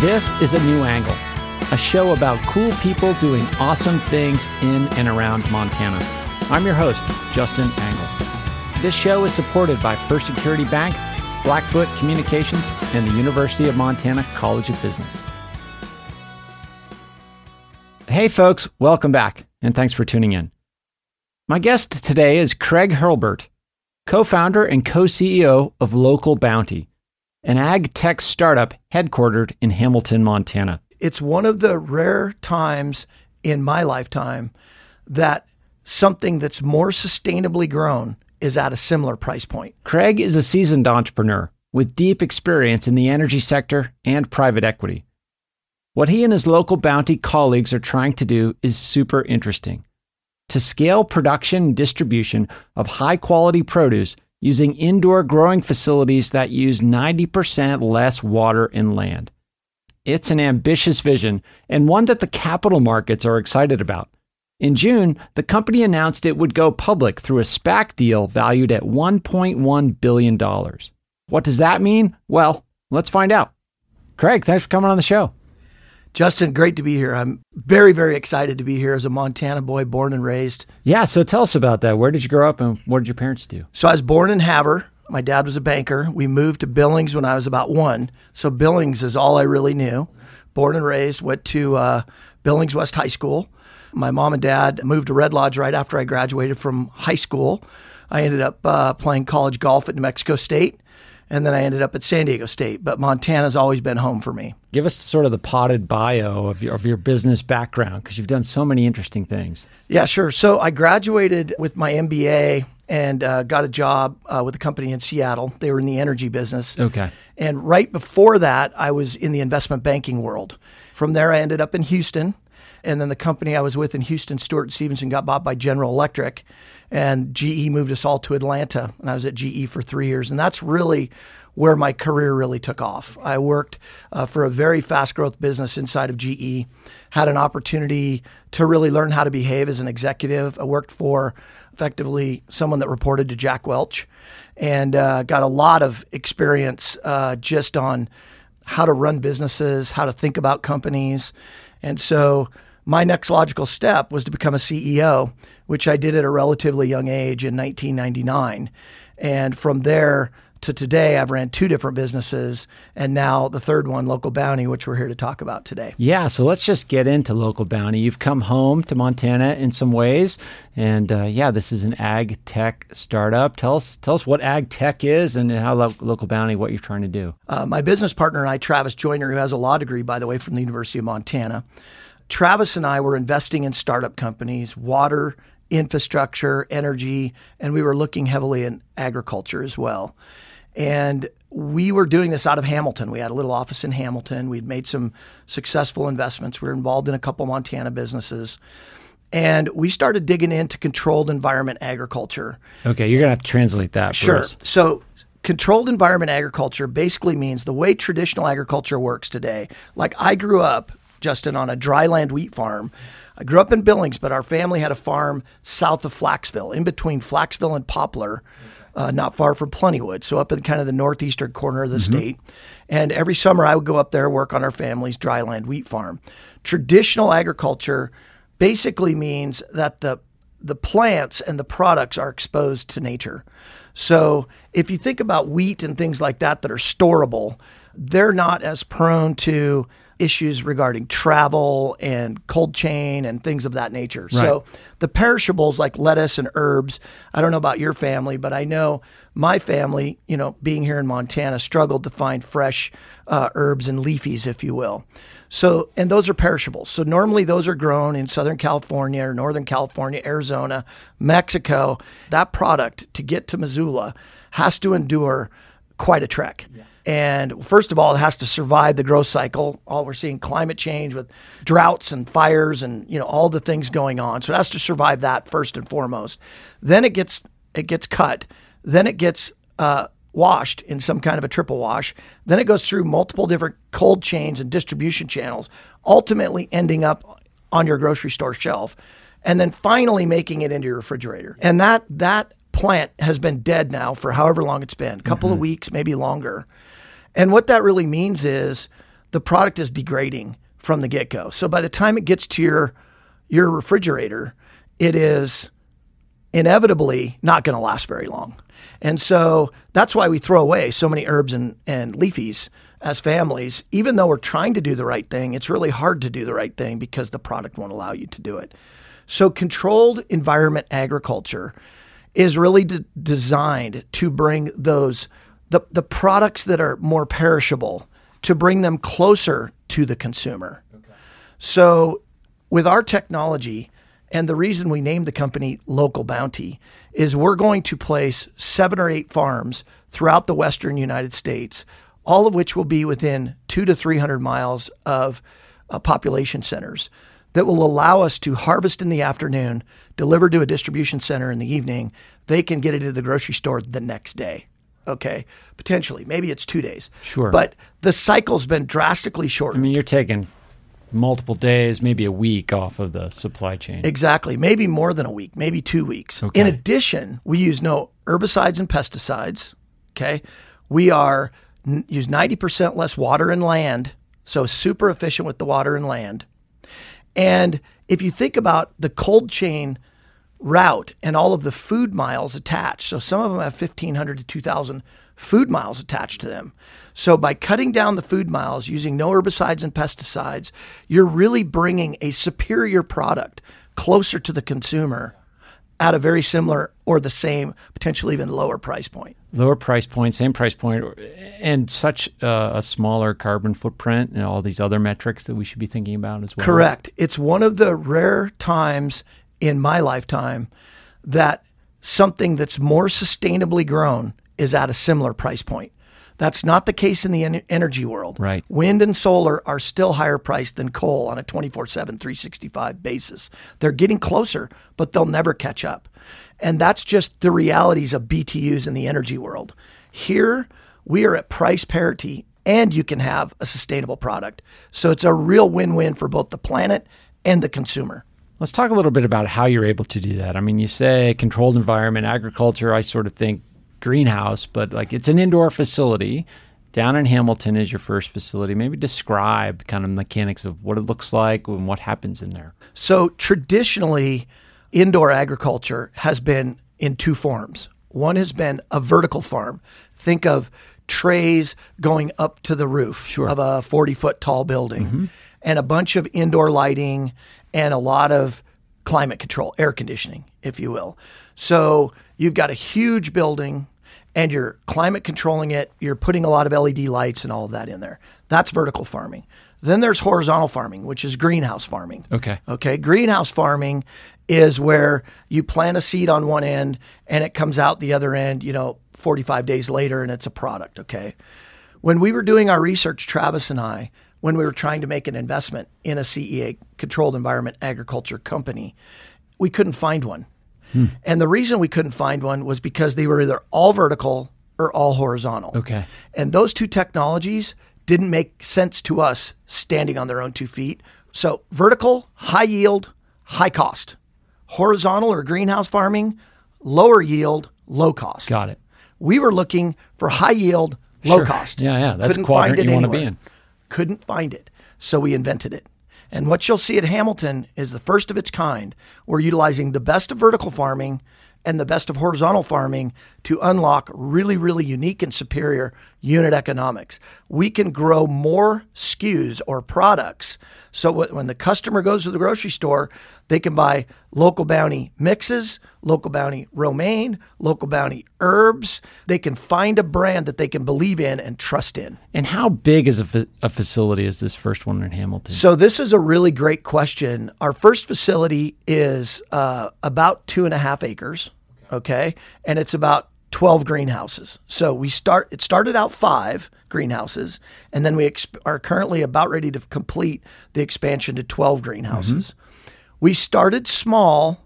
This is A New Angle, a show about cool people doing awesome things in and around Montana. I'm your host, Justin Angle. This show is supported by First Security Bank, Blackfoot Communications, and the University of Montana College of Business. Hey, folks, welcome back, and thanks for tuning in. My guest today is Craig Hurlbert, co founder and co CEO of Local Bounti, an ag tech startup headquartered in Hamilton, Montana. It's one of the rare times in my lifetime that something that's more sustainably grown is at a similar price point. Craig is a seasoned entrepreneur with deep experience in the energy sector and private equity. What he and his Local Bounti colleagues are trying to do is super interesting. To scale production and distribution of high quality produce using indoor growing facilities that use 90% less water and land. It's an ambitious vision and one that the capital markets are excited about. In June, the company announced it would go public through a SPAC deal valued at $1.1 billion. What does that mean? Well, let's find out. Craig, thanks for coming on the show. Justin, great to be here. I'm very, very excited to be here as a Montana boy, born and raised. Yeah, so tell us about that. Where did you grow up and what did your parents do? So I was born in Havre. My dad was a banker. We moved to Billings when I was about one. So Billings is all I really knew. Born and raised, went to uh, Billings West High School. My mom and dad moved to Red Lodge right after I graduated from high school. I ended up uh, playing college golf at New Mexico State and then I ended up at San Diego State. But Montana's always been home for me. Give us sort of the potted bio of your, of your business background because you've done so many interesting things. Yeah, sure. So I graduated with my MBA and uh, got a job uh, with a company in Seattle. They were in the energy business. Okay. And right before that, I was in the investment banking world. From there, I ended up in Houston. And then the company I was with in Houston, Stewart Stevenson, got bought by General Electric and GE moved us all to Atlanta, and I was at GE for three years, and that's really where my career really took off. I worked uh, for a very fast growth business inside of GE, had an opportunity to really learn how to behave as an executive. I worked for effectively someone that reported to Jack Welch and uh, got a lot of experience uh, just on how to run businesses, how to think about companies. And so my next logical step was to become a CEO, which I did at a relatively young age in 1999. And from there to today, I've ran two different businesses, and now the third one, Local Bounti, which we're here to talk about today. Yeah, so let's just get into Local Bounti. You've come home to Montana in some ways, and uh, yeah, this is an ag tech startup. Tell us, tell us what ag tech is and how lo- Local Bounti, what you're trying to do. Uh, my business partner and I, Travis Joyner, who has a law degree, by the way, from the University of Montana. Travis and I were investing in startup companies, water, infrastructure, energy, and we were looking heavily in agriculture as well. And we were doing this out of Hamilton. We had a little office in Hamilton. We'd made some successful investments. We were involved in a couple Montana businesses. And we started digging into controlled environment agriculture. Okay, you're going to have to translate that. For us. Sure. So, controlled environment agriculture basically means the way traditional agriculture works today. Like I grew up Justin, on a dryland wheat farm. I grew up in Billings, but our family had a farm south of Flaxville, in between Flaxville and Poplar, uh, not far from Plentywood. So up in kind of the northeastern corner of the mm-hmm. state. And every summer I would go up there work on our family's dryland wheat farm. Traditional agriculture basically means that the the plants and the products are exposed to nature. So if you think about wheat and things like that that are storable, they're not as prone to issues regarding travel and cold chain and things of that nature. Right. So the perishables like lettuce and herbs, I don't know about your family, but I know my family, you know, being here in Montana, struggled to find fresh uh, herbs and leafies, if you will. So, and those are perishables. So normally those are grown in Southern California or Northern California, Arizona, Mexico. That product to get to Missoula has to endure quite a trek. Yeah. And first of all, it has to survive the growth cycle. All we're seeing climate change with droughts and fires and you know all the things going on. So it has to survive that first and foremost. Then it gets it gets cut. Then it gets uh, washed in some kind of a triple wash. Then it goes through multiple different cold chains and distribution channels, ultimately ending up on your grocery store shelf, and then finally making it into your refrigerator. And that that plant has been dead now for however long it's been, a couple mm-hmm. of weeks, maybe longer. And what that really means is the product is degrading from the get go. So by the time it gets to your your refrigerator, it is inevitably not going to last very long. And so that's why we throw away so many herbs and, and leafies as families. Even though we're trying to do the right thing, it's really hard to do the right thing because the product won't allow you to do it. So controlled environment agriculture is really de- designed to bring those the, the products that are more perishable to bring them closer to the consumer. Okay. So with our technology, and the reason we named the company Local Bounti is we're going to place seven or eight farms throughout the western United States, all of which will be within two to 300 miles of uh, population centers that will allow us to harvest in the afternoon, deliver to a distribution center in the evening. They can get it to the grocery store the next day. Okay, potentially. Maybe it's two days. Sure. But the cycle's been drastically shortened. I mean, you're taking multiple days, maybe a week off of the supply chain. Exactly. Maybe more than a week, maybe two weeks. Okay. In addition, we use no herbicides and pesticides. Okay. We are n- use 90% less water and land. So super efficient with the water and land. And if you think about the cold chain route and all of the food miles attached, so some of them have 1,500 to 2,000 food miles attached to them. So by cutting down the food miles using no herbicides and pesticides, you're really bringing a superior product closer to the consumer at a very similar or the same, potentially even lower price point. Lower price point, same price point, and such uh, a smaller carbon footprint and all these other metrics that we should be thinking about as well. Correct. It's one of the rare times in my lifetime that something that's more sustainably grown is at a similar price point. That's not the case in the en- energy world. Right. Wind and solar are still higher priced than coal on a 24 7, 365 basis. They're getting closer, but they'll never catch up. And that's just the realities of BTUs in the energy world. Here, we are at price parity and you can have a sustainable product. So it's a real win win for both the planet and the consumer. Let's talk a little bit about how you're able to do that. I mean, you say controlled environment, agriculture, I sort of think greenhouse, but like it's an indoor facility. Down in Hamilton is your first facility. Maybe describe kind of mechanics of what it looks like and what happens in there. So traditionally, indoor agriculture has been in two forms. One has been a vertical farm. Think of trays going up to the roof Sure. of a 40 foot tall building mm-hmm. And a bunch of indoor lighting and a lot of climate control, air conditioning, if you will. So you've got a huge building and you're climate controlling it. You're putting a lot of LED lights and all of that in there. That's vertical farming. Then there's horizontal farming, which is greenhouse farming. Okay. Okay. Greenhouse farming is where you plant a seed on one end and it comes out the other end, you know, 45 days later and it's a product. Okay. When we were doing our research, Travis and I, when we were trying to make an investment in a CEA, controlled environment agriculture company, we couldn't find one. Hmm. And the reason we couldn't find one was because they were either all vertical or all horizontal. Okay. And those two technologies didn't make sense to us standing on their own two feet. So vertical, high yield, high cost. Horizontal or greenhouse farming, lower yield, low cost. Got it. We were looking for high yield, low Sure. cost. Yeah, yeah. That's Couldn't quadrant find it you wanna be in. Couldn't find it. So we invented it. And what you'll see at Hamilton is the first of its kind. We're utilizing the best of vertical farming and the best of horizontal farming to unlock really, really unique and superior unit economics. We can grow more SKUs or products. So when the customer goes to the grocery store, they can buy Local Bounti mixes, Local Bounti romaine, Local Bounti herbs. They can find a brand that they can believe in and trust in. And how big is a, fa- a facility is this first one in Hamilton? So this is a really great question. Our first facility is uh, about two and a half acres, okay, and it's about twelve greenhouses. So we start. It started out five greenhouses, and then we exp- are currently about ready to complete the expansion to twelve greenhouses. We started small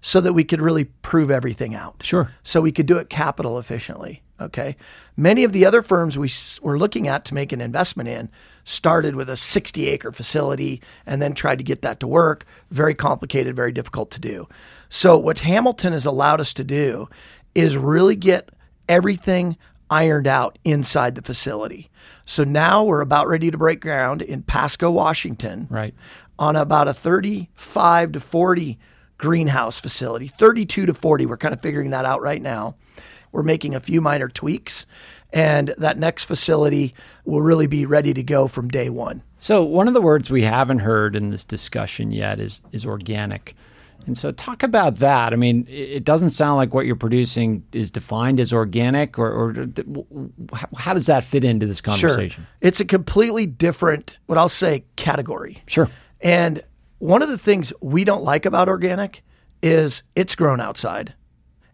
so that we could really prove everything out Sure. so we could do it capital efficiently. Okay. Many of the other firms we s- were looking at to make an investment in started with a 60 acre facility and then tried to get that to work. Very complicated, very difficult to do. So, what Hamilton has allowed us to do is really get everything ironed out inside the facility. So now we're about ready to break ground in Pasco, Washington. Right. On about a 35 to 40 greenhouse facility, 32 to 40. We're kind of figuring that out right now. We're making a few minor tweaks, and that next facility will really be ready to go from day one. So, one of the words we haven't heard in this discussion yet is, is organic. And so, talk about that. I mean, it doesn't sound like what you're producing is defined as organic, or, or how does that fit into this conversation? Sure. It's a completely different, what I'll say, category. Sure. And one of the things we don't like about organic is it's grown outside.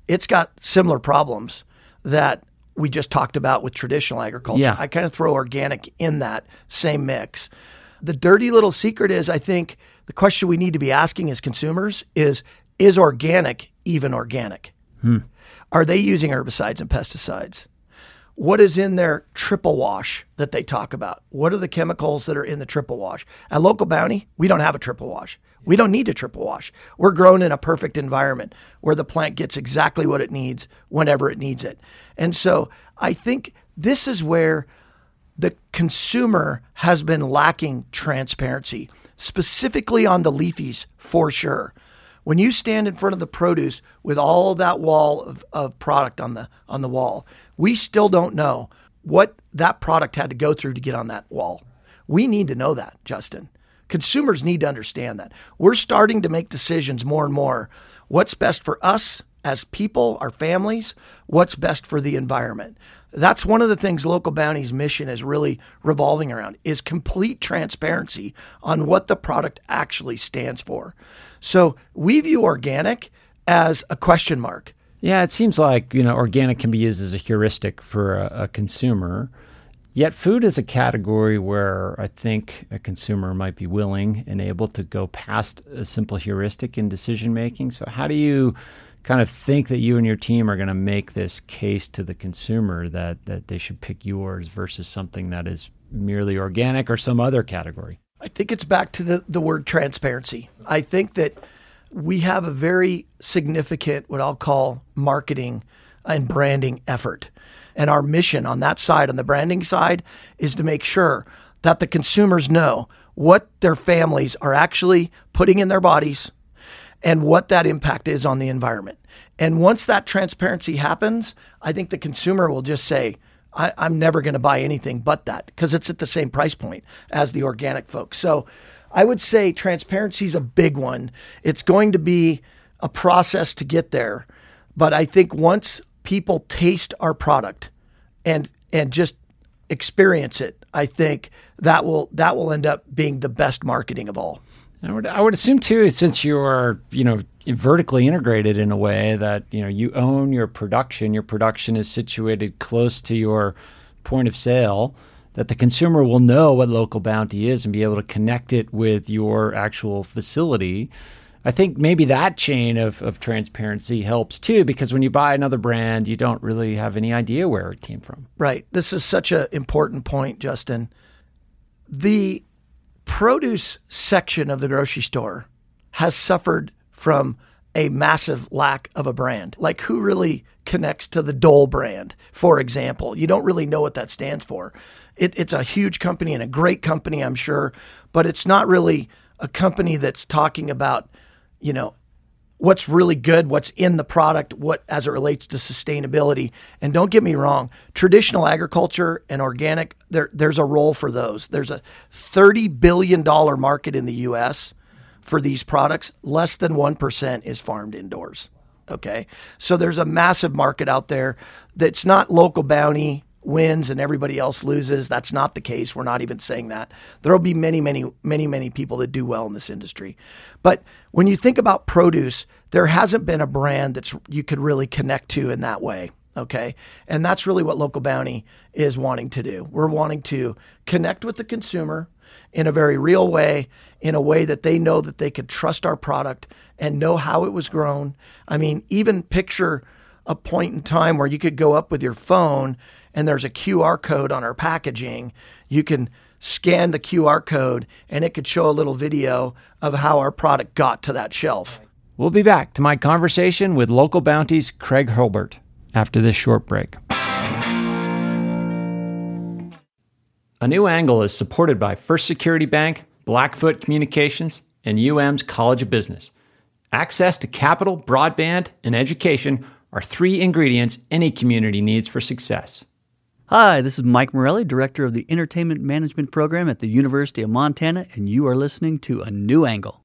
It's got similar problems that we just talked about with traditional agriculture. Yeah. I kind of throw organic in that same mix. The dirty little secret is I think the question we need to be asking as consumers is is organic even organic? Hmm. Are they using herbicides and pesticides? What is in their triple wash that they talk about? What are the chemicals that are in the triple wash? At Local Bounti, we don't have a triple wash. We don't need a triple wash. We're grown in a perfect environment where the plant gets exactly what it needs whenever it needs it. And so I think this is where the consumer has been lacking transparency, specifically on the leafies for sure. When you stand in front of the produce with all that wall of, of product on the on the wall, we still don't know what that product had to go through to get on that wall. We need to know that, Justin. Consumers need to understand that. We're starting to make decisions more and more. What's best for us as people, our families, what's best for the environment. That's one of the things Local Bounti's mission is really revolving around is complete transparency on what the product actually stands for. So we view organic as a question mark. Yeah, it seems like you know organic can be used as a heuristic for a, a consumer. Yet food is a category where I think a consumer might be willing and able to go past a simple heuristic in decision making. So how do you kind of think that you and your team are going to make this case to the consumer that that they should pick yours versus something that is merely organic or some other category? I think it's back to the, the word transparency. I think that we have a very significant, what I'll call marketing and branding effort. And our mission on that side, on the branding side, is to make sure that the consumers know what their families are actually putting in their bodies and what that impact is on the environment. And once that transparency happens, I think the consumer will just say, I, am never going to buy anything but that because it's at the same price point as the organic folks. So I would say transparency is a big one. It's going to be a process to get there. But I think once people taste our product and and just experience it, I think that will that will end up being the best marketing of all. I would I would assume too, since you are you know vertically integrated in a way that you know you own your production. Your production is situated close to your point of sale that the consumer will know what Local Bounti is and be able to connect it with your actual facility. I think maybe that chain of, of transparency helps too, because when you buy another brand, you don't really have any idea where it came from. Right. This is such an important point, Justin. The produce section of the grocery store has suffered from a massive lack of a brand. Like who really connects to the Dole brand, for example? You don't really know what that stands for. It, it's a huge company and a great company, I'm sure, but it's not really a company that's talking about, you know, what's really good, what's in the product, what as it relates to sustainability. And don't get me wrong, traditional agriculture and organic, there, there's a role for those. There's a $30 billion market in the US for these products. Less than 1% is farmed indoors. Okay. So there's a massive market out there that's not Local Bounti wins and everybody else loses. That's not the case. We're not even saying that. There will be many, many, many, many people that do well in this industry. But when you think about produce, there hasn't been a brand that's you could really connect to in that way. Okay. And that's really what Local Bounti is wanting to do. We're wanting to connect with the consumer in a very real way, in a way that they know that they could trust our product and know how it was grown. I mean, even picture a point in time where you could go up with your phone and there's a QR code on our packaging. You can scan the QR code and it could show a little video of how our product got to that shelf. We'll be back to my conversation with Local Bounti's Craig Hurlbert after this short break. A New Angle is supported by First Security Bank, Blackfoot Communications, and UM's College of Business. Access to capital, broadband, and education are three ingredients any community needs for success. Hi, this is Mike Morelli, Director of the Entertainment Management Program at the University of Montana, and you are listening to A New Angle.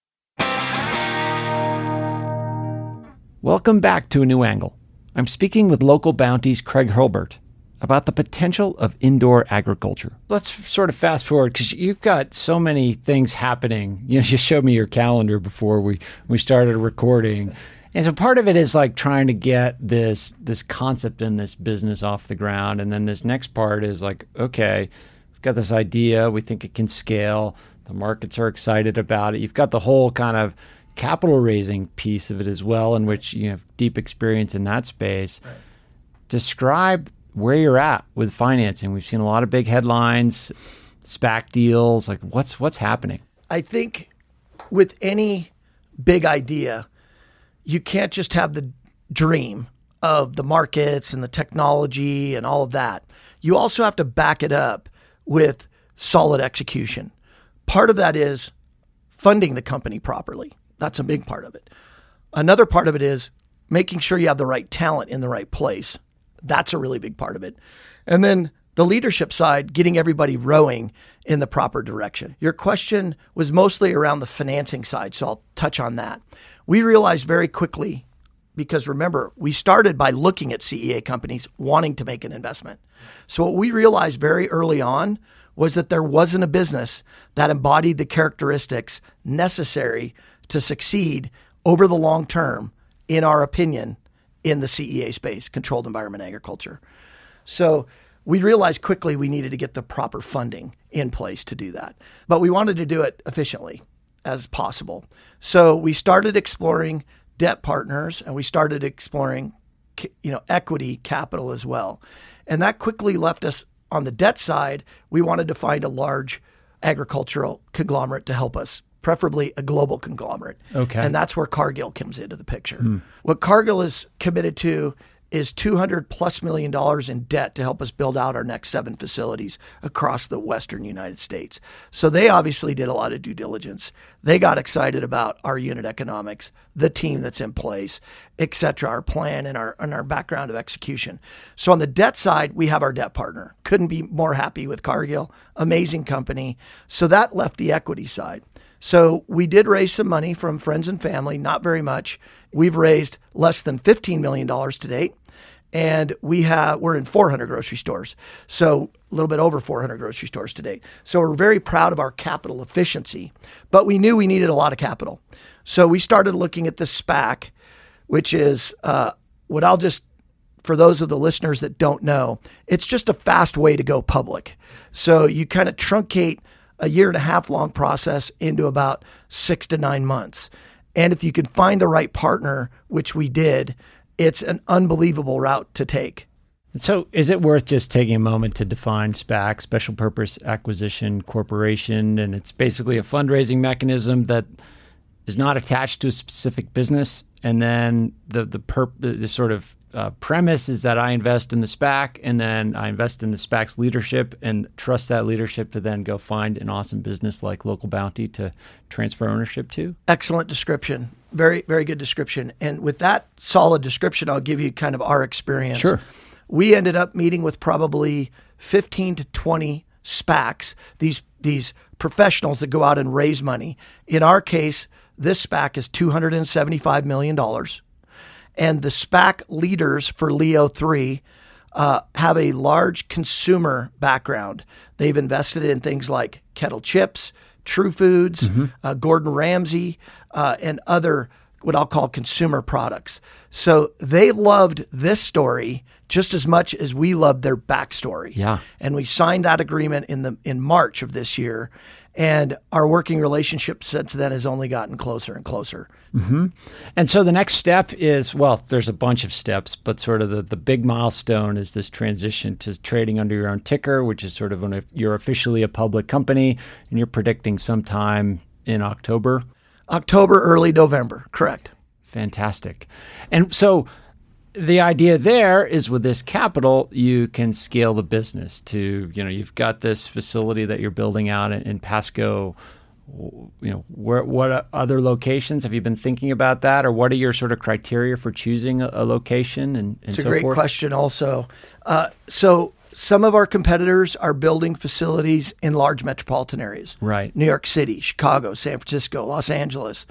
Welcome back to A New Angle. I'm speaking with Local Bounti's Craig Hurlbert about the potential of indoor agriculture. Let's sort of fast forward because you've got so many things happening. You know, you showed me your calendar before we we started recording. And so part of it is like trying to get this this concept and this business off the ground, and then this next part is like, okay, we've got this idea, we think it can scale, the markets are excited about it. You've got the whole kind of capital raising piece of it as well, in which you have deep experience in that space. Right. Describe where you're at with financing. We've seen a lot of big headlines, SPAC deals. Like, what's what's happening? I think with any big idea, you can't just have the dream of the markets and the technology and all of that. You also have to back it up with solid execution. Part of that is funding the company properly. That's a big part of it. Another part of it is making sure you have the right talent in the right place. That's a really big part of it. And then the leadership side, getting everybody rowing in the proper direction. Your question was mostly around the financing side, so I'll touch on that. We realized very quickly, because remember, we started by looking at CEA companies wanting to make an investment. So what we realized very early on was that there wasn't a business that embodied the characteristics necessary to succeed over the long term, in our opinion, in the CEA space, controlled environment agriculture. So we realized quickly we needed to get the proper funding in place to do that. But we wanted to do it efficiently as possible. So we started exploring debt partners and we started exploring you know equity capital as well. And that quickly left us on the debt side, we wanted to find a large agricultural conglomerate to help us preferably a global conglomerate. Okay. And that's where Cargill comes into the picture. Hmm. What Cargill is committed to is 200 plus million dollars in debt to help us build out our next seven facilities across the western United States. So they obviously did a lot of due diligence. They got excited about our unit economics, the team that's in place, etc., our plan and our and our background of execution. So on the debt side, we have our debt partner. Couldn't be more happy with Cargill. Amazing company. So that left the equity side. So we did raise some money from friends and family, not very much. We've raised less than $15 million to date. And we have we're in 400 grocery stores, so a little bit over 400 grocery stores to date. So we're very proud of our capital efficiency, but we knew we needed a lot of capital. So we started looking at the SPAC, which is uh, what I'll just for those of the listeners that don't know, it's just a fast way to go public. So you kind of truncate a year and a half long process into about six to nine months. And if you can find the right partner, which we did, it's an unbelievable route to take. So, is it worth just taking a moment to define SPAC, Special Purpose Acquisition Corporation? And it's basically a fundraising mechanism that is not attached to a specific business. And then the the, perp, the sort of uh, premise is that I invest in the SPAC and then I invest in the SPAC's leadership and trust that leadership to then go find an awesome business like Local Bounty to transfer ownership to. Excellent description. Very, very good description. And with that solid description, I'll give you kind of our experience. Sure. We ended up meeting with probably 15 to 20 SPACs, these, these professionals that go out and raise money. In our case, this SPAC is $275 million and the SPAC leaders for Leo 3 uh, have a large consumer background. They've invested in things like Kettle Chips, True Foods, mm-hmm. uh, Gordon Ramsay, uh, and other what I'll call consumer products. So they loved this story just as much as we loved their backstory. Yeah. And we signed that agreement in the in March of this year. And our working relationship since then has only gotten closer and closer. Mm-hmm. And so the next step is well, there's a bunch of steps, but sort of the, the big milestone is this transition to trading under your own ticker, which is sort of when you're officially a public company and you're predicting sometime in October. October, early November, correct. Fantastic. And so the idea there is with this capital, you can scale the business to, you know, you've got this facility that you're building out in, in Pasco. You know, where, what other locations have you been thinking about that, or what are your sort of criteria for choosing a, a location? And, and it's a so great forth? question. Also, uh, so some of our competitors are building facilities in large metropolitan areas, Right. New York City, Chicago, San Francisco, Los Angeles.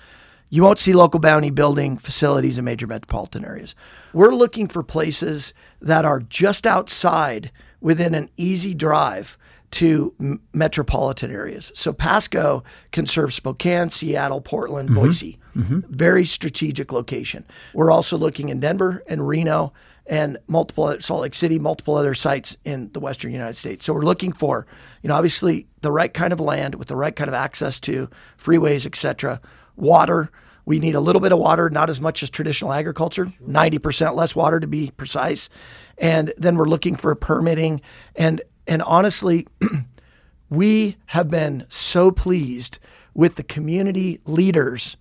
You won't see Local Bounti building facilities in major metropolitan areas. We're looking for places that are just outside within an easy drive to m- metropolitan areas. So Pasco can serve Spokane, Seattle, Portland, mm-hmm. Boise. Mm-hmm. Very strategic location. We're also looking in Denver and Reno and multiple Salt Lake City, multiple other sites in the western United States. So we're looking for, you know, obviously the right kind of land with the right kind of access to freeways, et cetera. Water. We need a little bit of water, not as much as traditional agriculture, 90% less water to be precise. And then we're looking for permitting and and honestly, we have been so pleased with the community leaders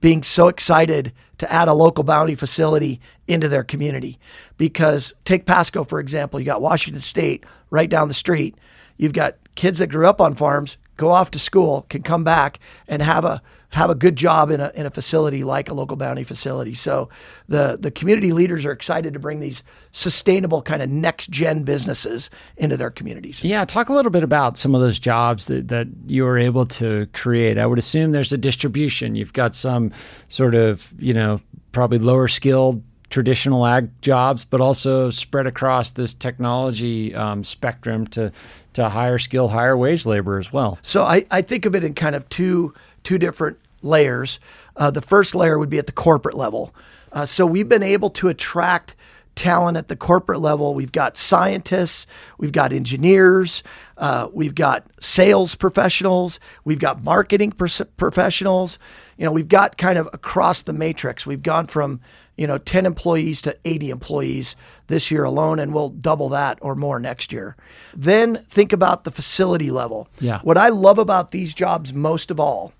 being so excited to add a Local Bounti facility into their community. Because take Pasco, for example, you got Washington State right down the street. You've got kids that grew up on farms, go off to school, can come back and have a have a good job in a in a facility like a Local Bounti facility. So the the community leaders are excited to bring these sustainable kind of next gen businesses into their communities. Yeah, talk a little bit about some of those jobs that, that you were able to create. I would assume there's a distribution. You've got some sort of, you know, probably lower skilled traditional ag jobs, but also spread across this technology um, spectrum to, to higher skill, higher wage labor as well. So I, I think of it in kind of two two different layers. Uh, the first layer would be at the corporate level. Uh, so we've been able to attract talent at the corporate level. We've got scientists, we've got engineers, uh, we've got sales professionals, we've got marketing pers- professionals. You know, we've got kind of across the matrix. We've gone from you know 10 employees to 80 employees this year alone, and we'll double that or more next year. Then think about the facility level. Yeah. What I love about these jobs most of all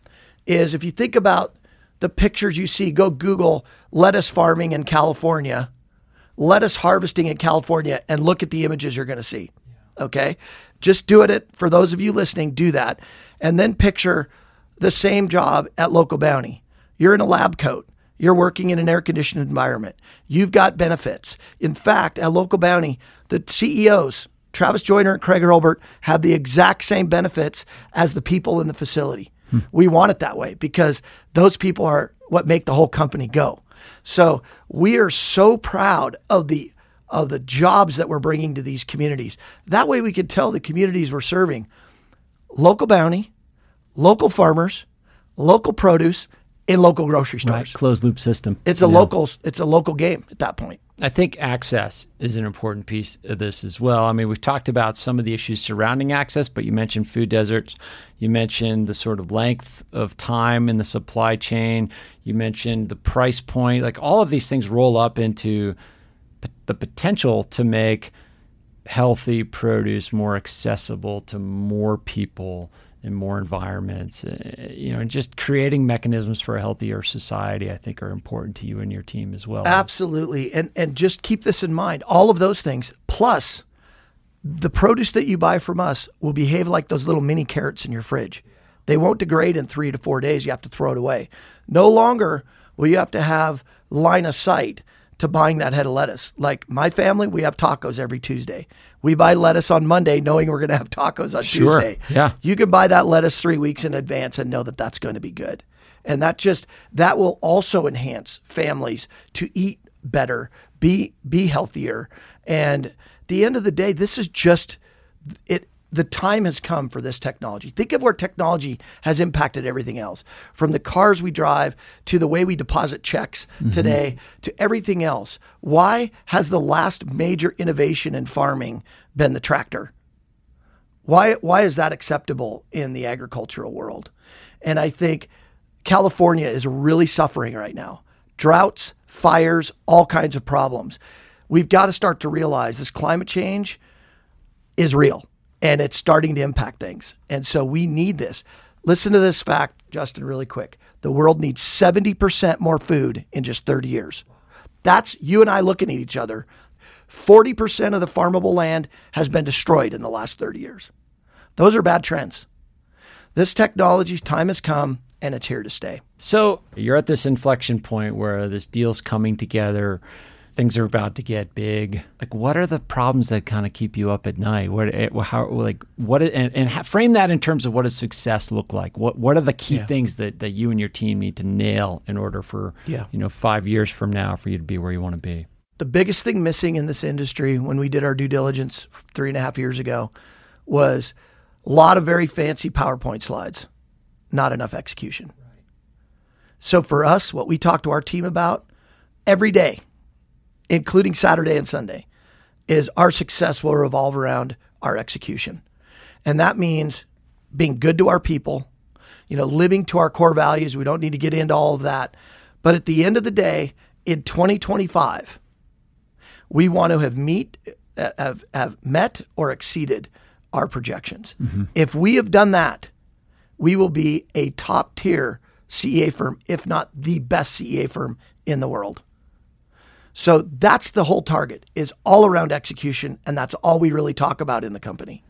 is if you think about the pictures you see, go Google lettuce farming in California, lettuce harvesting in California, and look at the images you're going to see. Okay. Just do it. For those of you listening, do that. And then picture the same job at Local Bounti. You're in a lab coat. You're working in an air conditioned environment. You've got benefits. In fact, at Local Bounti, the CEOs, Travis Joyner and Craig Hurlbert, have the exact same benefits as the people in the facility. We want it that way because those people are what make the whole company go. So we are so proud of the of the jobs that we're bringing to these communities. That way we can tell the communities we're serving Local Bounti, local farmers, local produce, in local grocery stores. Right, closed loop system. It's a local it's a local game at that point. I think access is an important piece of this as well. I mean, we've talked about some of the issues surrounding access, but you mentioned food deserts. You mentioned the sort of length of time in the supply chain. You mentioned the price point. Like all of these things roll up into p- the potential to make healthy produce more accessible to more people in more environments. Uh, you know, and just creating mechanisms for a healthier society, I think, are important to you and your team as well. Absolutely. And and just keep this in mind. All of those things plus the produce that you buy from us will behave like those little mini carrots in your fridge. They won't degrade in 3 to 4 days. You have to throw it away. No longer will you have to have line of sight to buying that head of lettuce. Like my family, we have tacos every Tuesday. We buy lettuce on Monday knowing we're going to have tacos on Sure. Tuesday. Yeah. You can buy that lettuce 3 weeks in advance and know that that's going to be good. And that just that will also enhance families to eat better, be be healthier. And the end of the day, this is just it the time has come for this technology. Think of where technology has impacted everything else from the cars we drive to the way we deposit checks mm-hmm. today to everything else. Why has the last major innovation in farming been the tractor? Why why is that acceptable in the agricultural world? And I think California is really suffering right now. Droughts, fires, all kinds of problems. We've got to start to realize this climate change is real and it's starting to impact things. And so we need this. Listen to this fact, Justin, really quick. The world needs 70% more food in just 30 years. That's you and I looking at each other. 40% of the farmable land has been destroyed in the last 30 years. Those are bad trends. This technology's time has come and it's here to stay. So you're at this inflection point where this deal's coming together. Things are about to get big. Like, what are the problems that kind of keep you up at night? What, eh, how, like, what, and, and frame that in terms of what does success look like? What, what are the key yeah. things that, that you and your team need to nail in order for, yeah. you know, five years from now for you to be where you want to be? The biggest thing missing in this industry when we did our due diligence three and a half years ago was a lot of very fancy PowerPoint slides, not enough execution. So for us, what we talk to our team about every day, including Saturday and Sunday, is our success will revolve around our execution. And that means being good to our people, you know, living to our core values. We don't need to get into all of that. But at the end of the day, in 2025, we want to have meet have, have met or exceeded our projections. Mm-hmm. If we have done that, we will be a top tier CEA firm, if not the best CEA firm in the world. So that's the whole target is all around execution and that's all we really talk about in the company.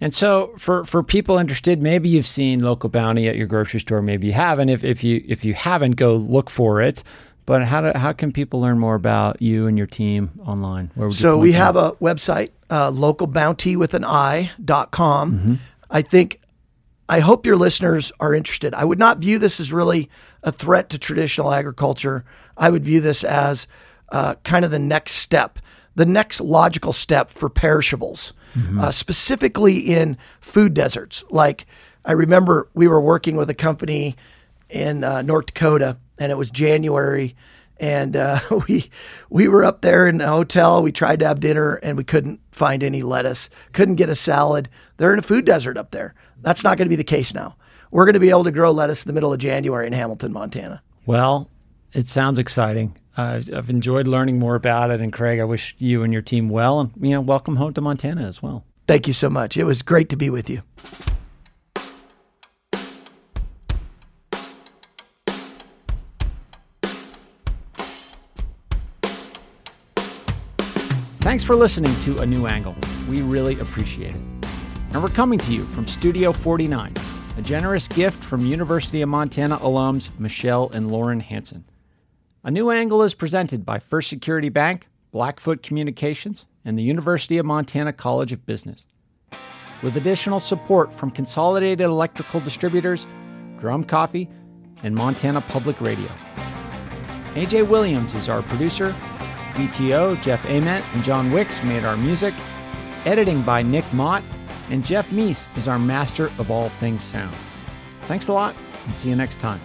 And so for, for people interested, maybe you've seen Local Bounti at your grocery store, maybe you haven't. If, if you if you haven't, go look for it. But how do, how can people learn more about you and your team online? so we have a website, uh, localbounti with an I dot com. Mm-hmm. I think I hope your listeners are interested. I would not view this as really a threat to traditional agriculture. I would view this as uh, kind of the next step, the next logical step for perishables, mm-hmm. uh, specifically in food deserts. Like I remember we were working with a company in uh, North Dakota, and it was January, and uh, we we were up there in the hotel. We tried to have dinner, and we couldn't find any lettuce, couldn't get a salad. They're in a food desert up there. That's not going to be the case now. We're going to be able to grow lettuce in the middle of January in Hamilton, Montana. Well, it sounds exciting. Uh, I've enjoyed learning more about it, and Craig, I wish you and your team well, and you know, welcome home to Montana as well. Thank you so much. It was great to be with you. Thanks for listening to A New Angle. We really appreciate it. And we're coming to you from Studio 49, a generous gift from University of Montana alums Michelle and Lauren Hanson. A New Angle is presented by First Security Bank, Blackfoot Communications, and the University of Montana College of Business. With additional support from Consolidated Electrical Distributors, Drum Coffee, and Montana Public Radio. AJ Williams is our producer. BTO, Jeff Ament, and John Wicks made our music. Editing by Nick Mott and Jeff Meese is our master of all things sound. Thanks a lot, and see you next time.